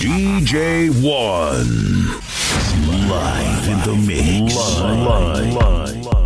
DJ One. Live in the mix. Live. Live.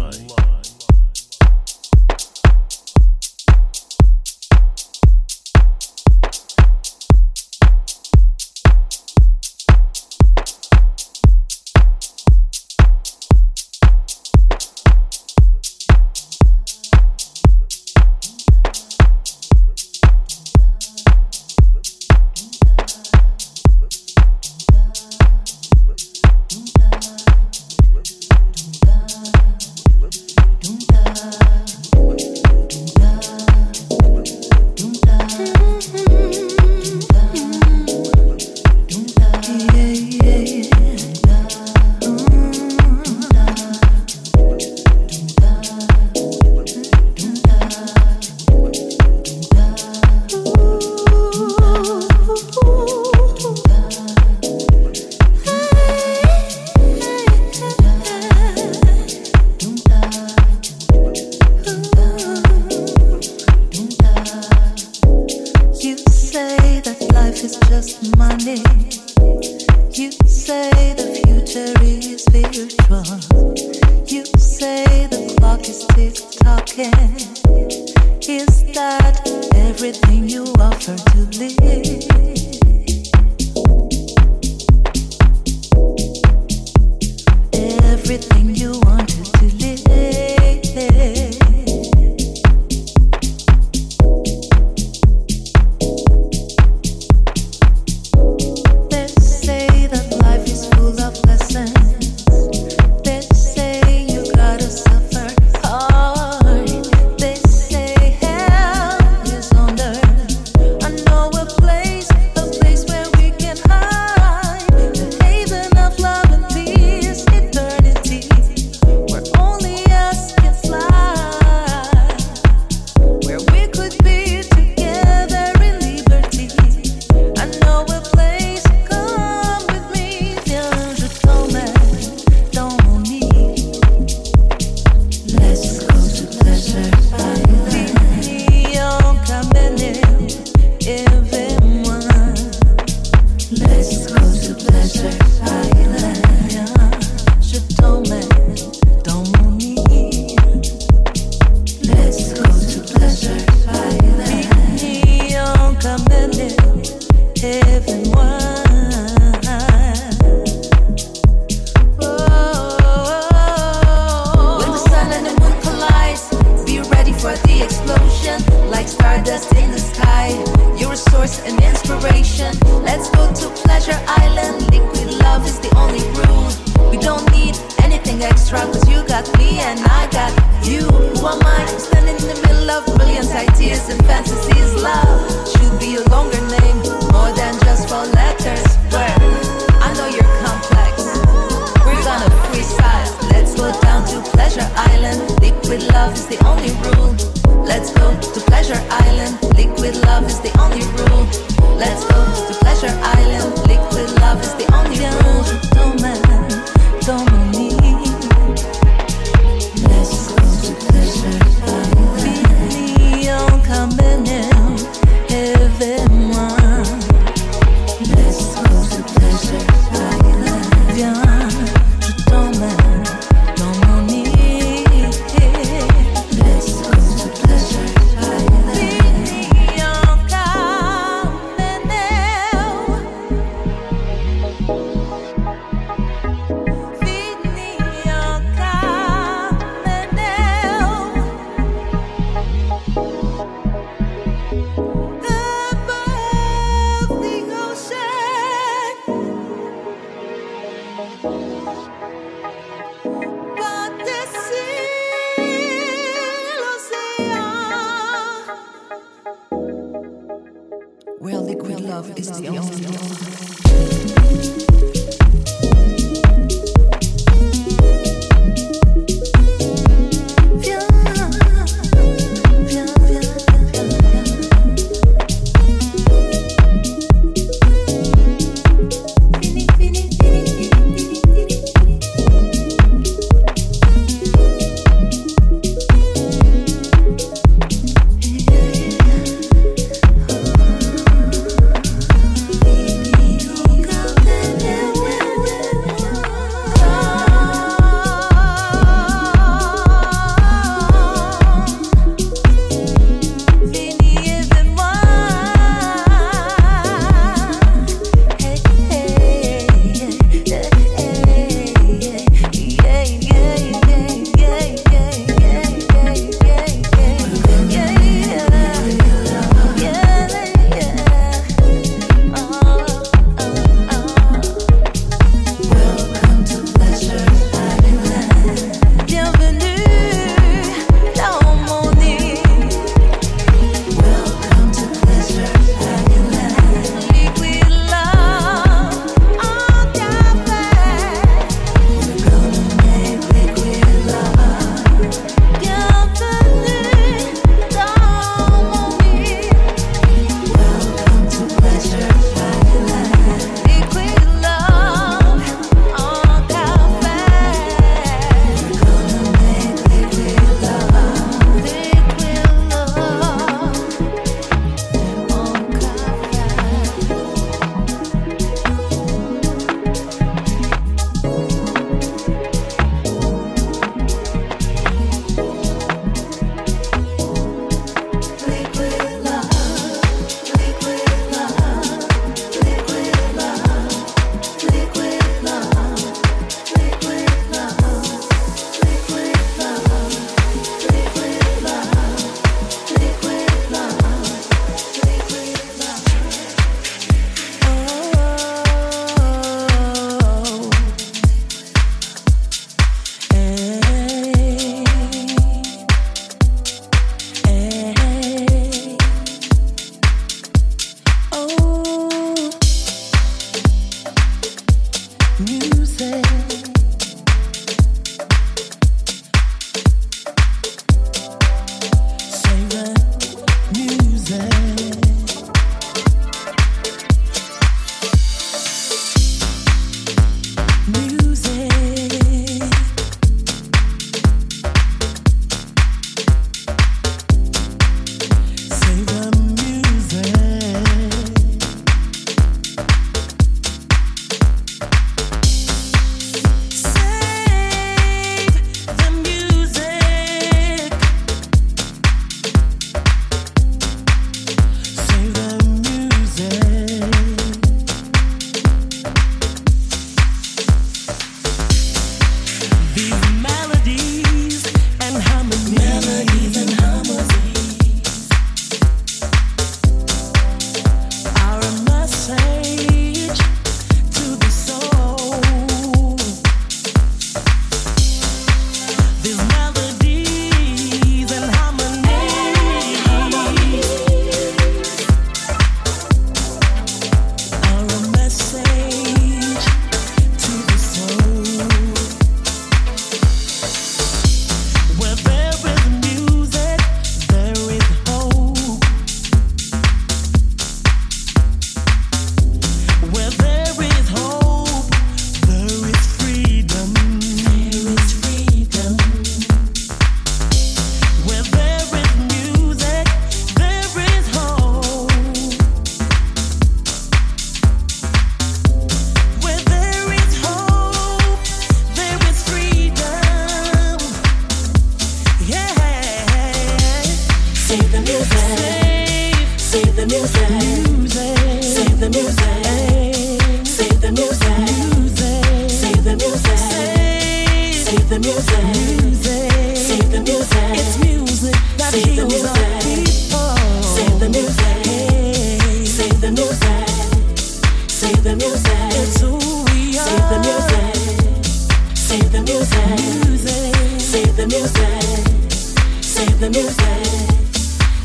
music,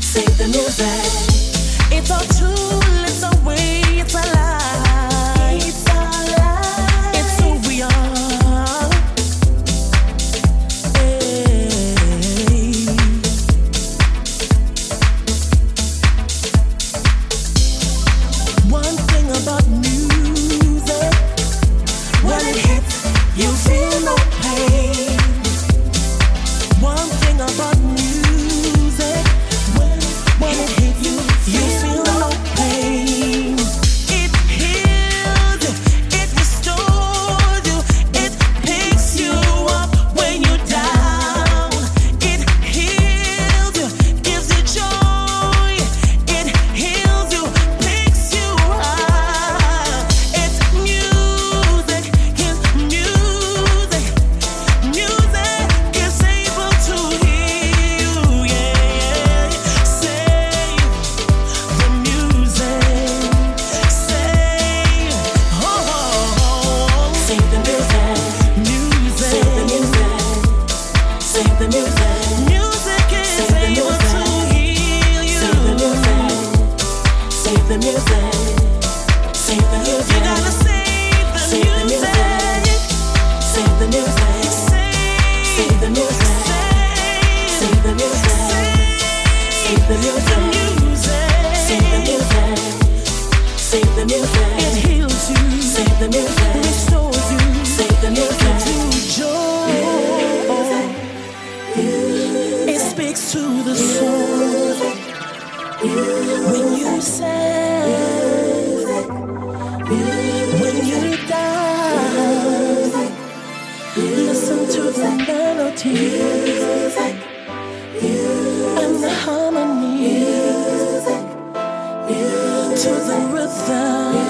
save the music. It's all true, it's way. When you die, listen to the melodies and the harmonies to the rhythm.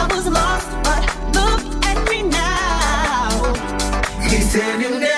I was lost, but look at me now. He's standing there.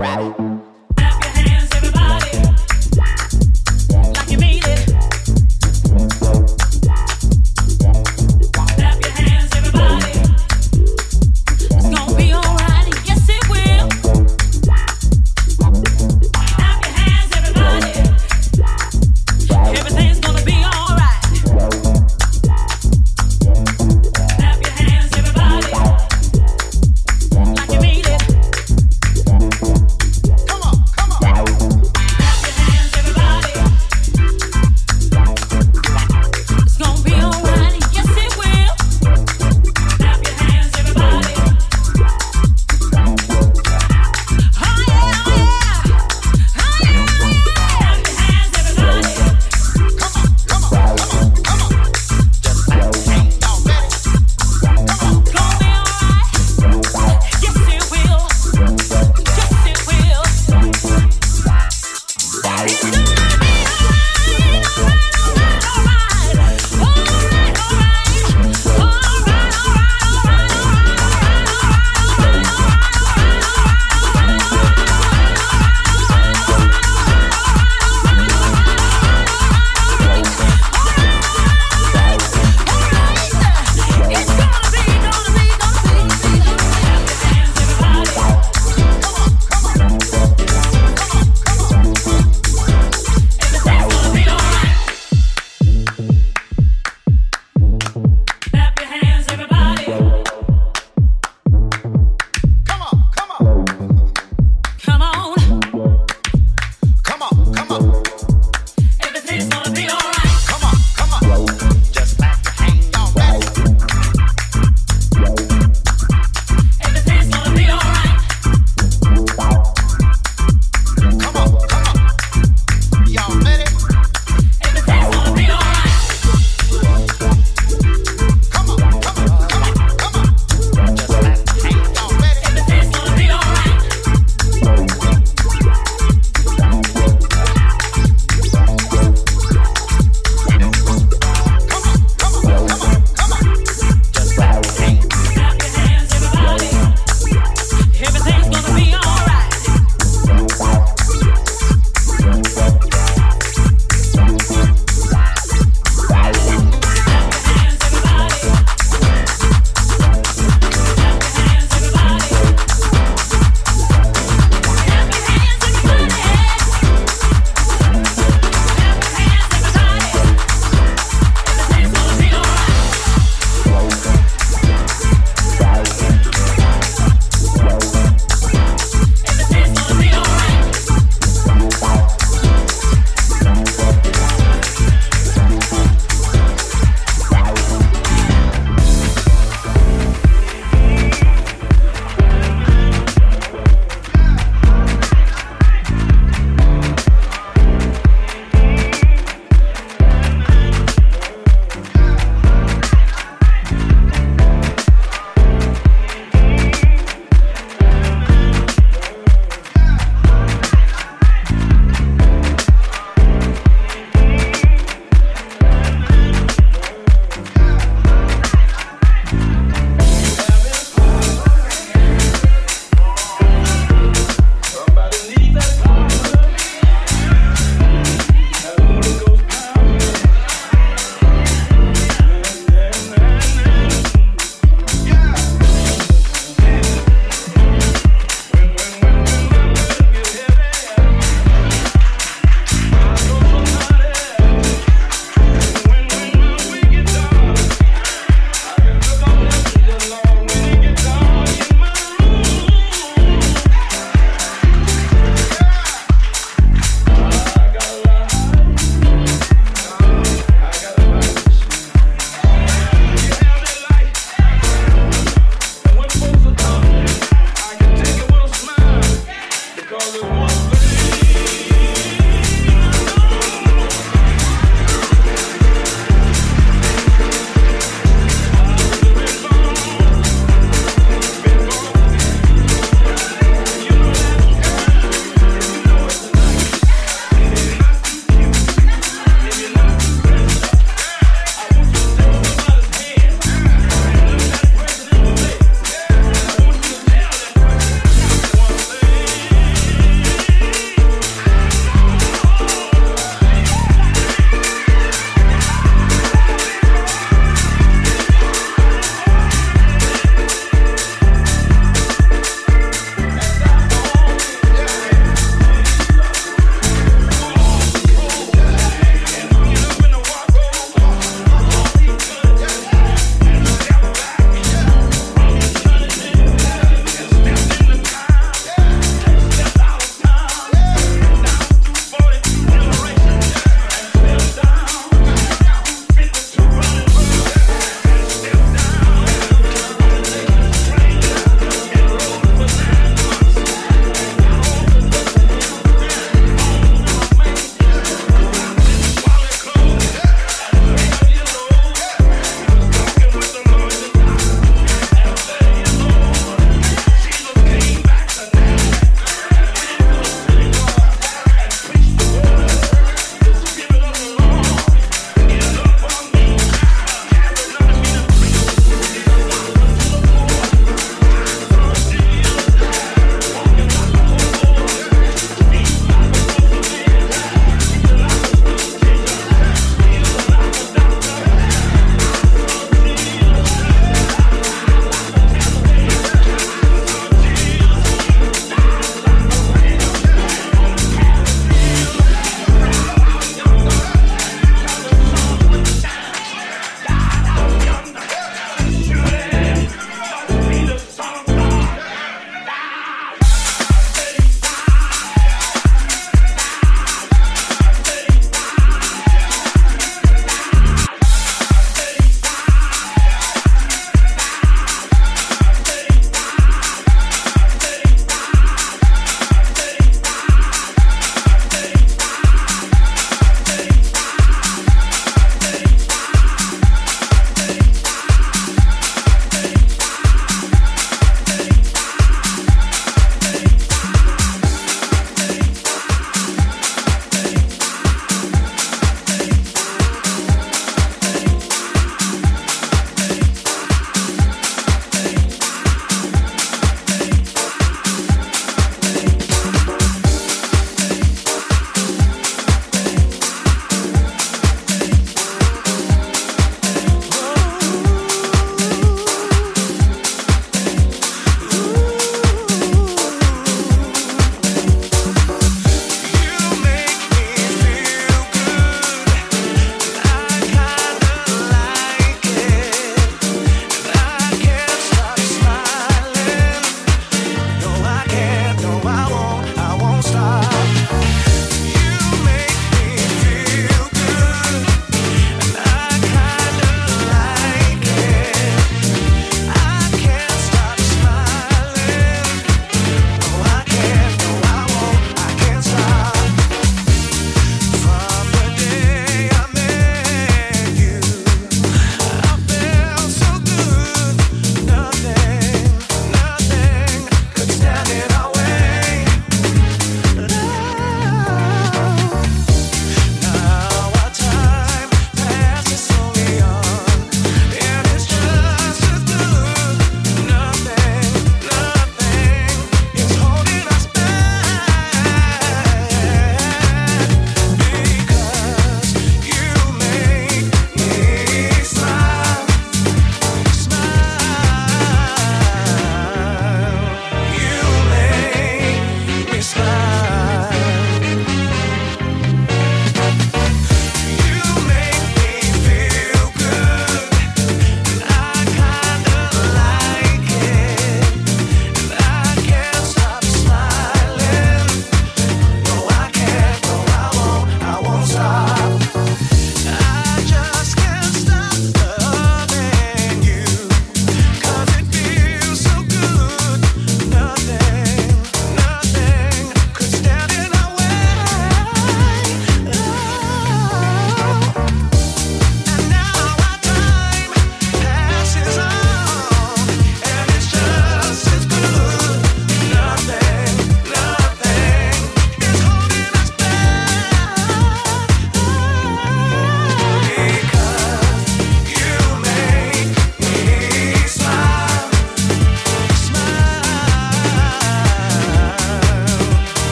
Wow.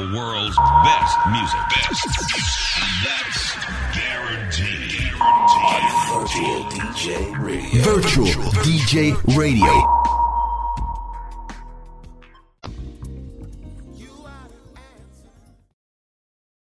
The world's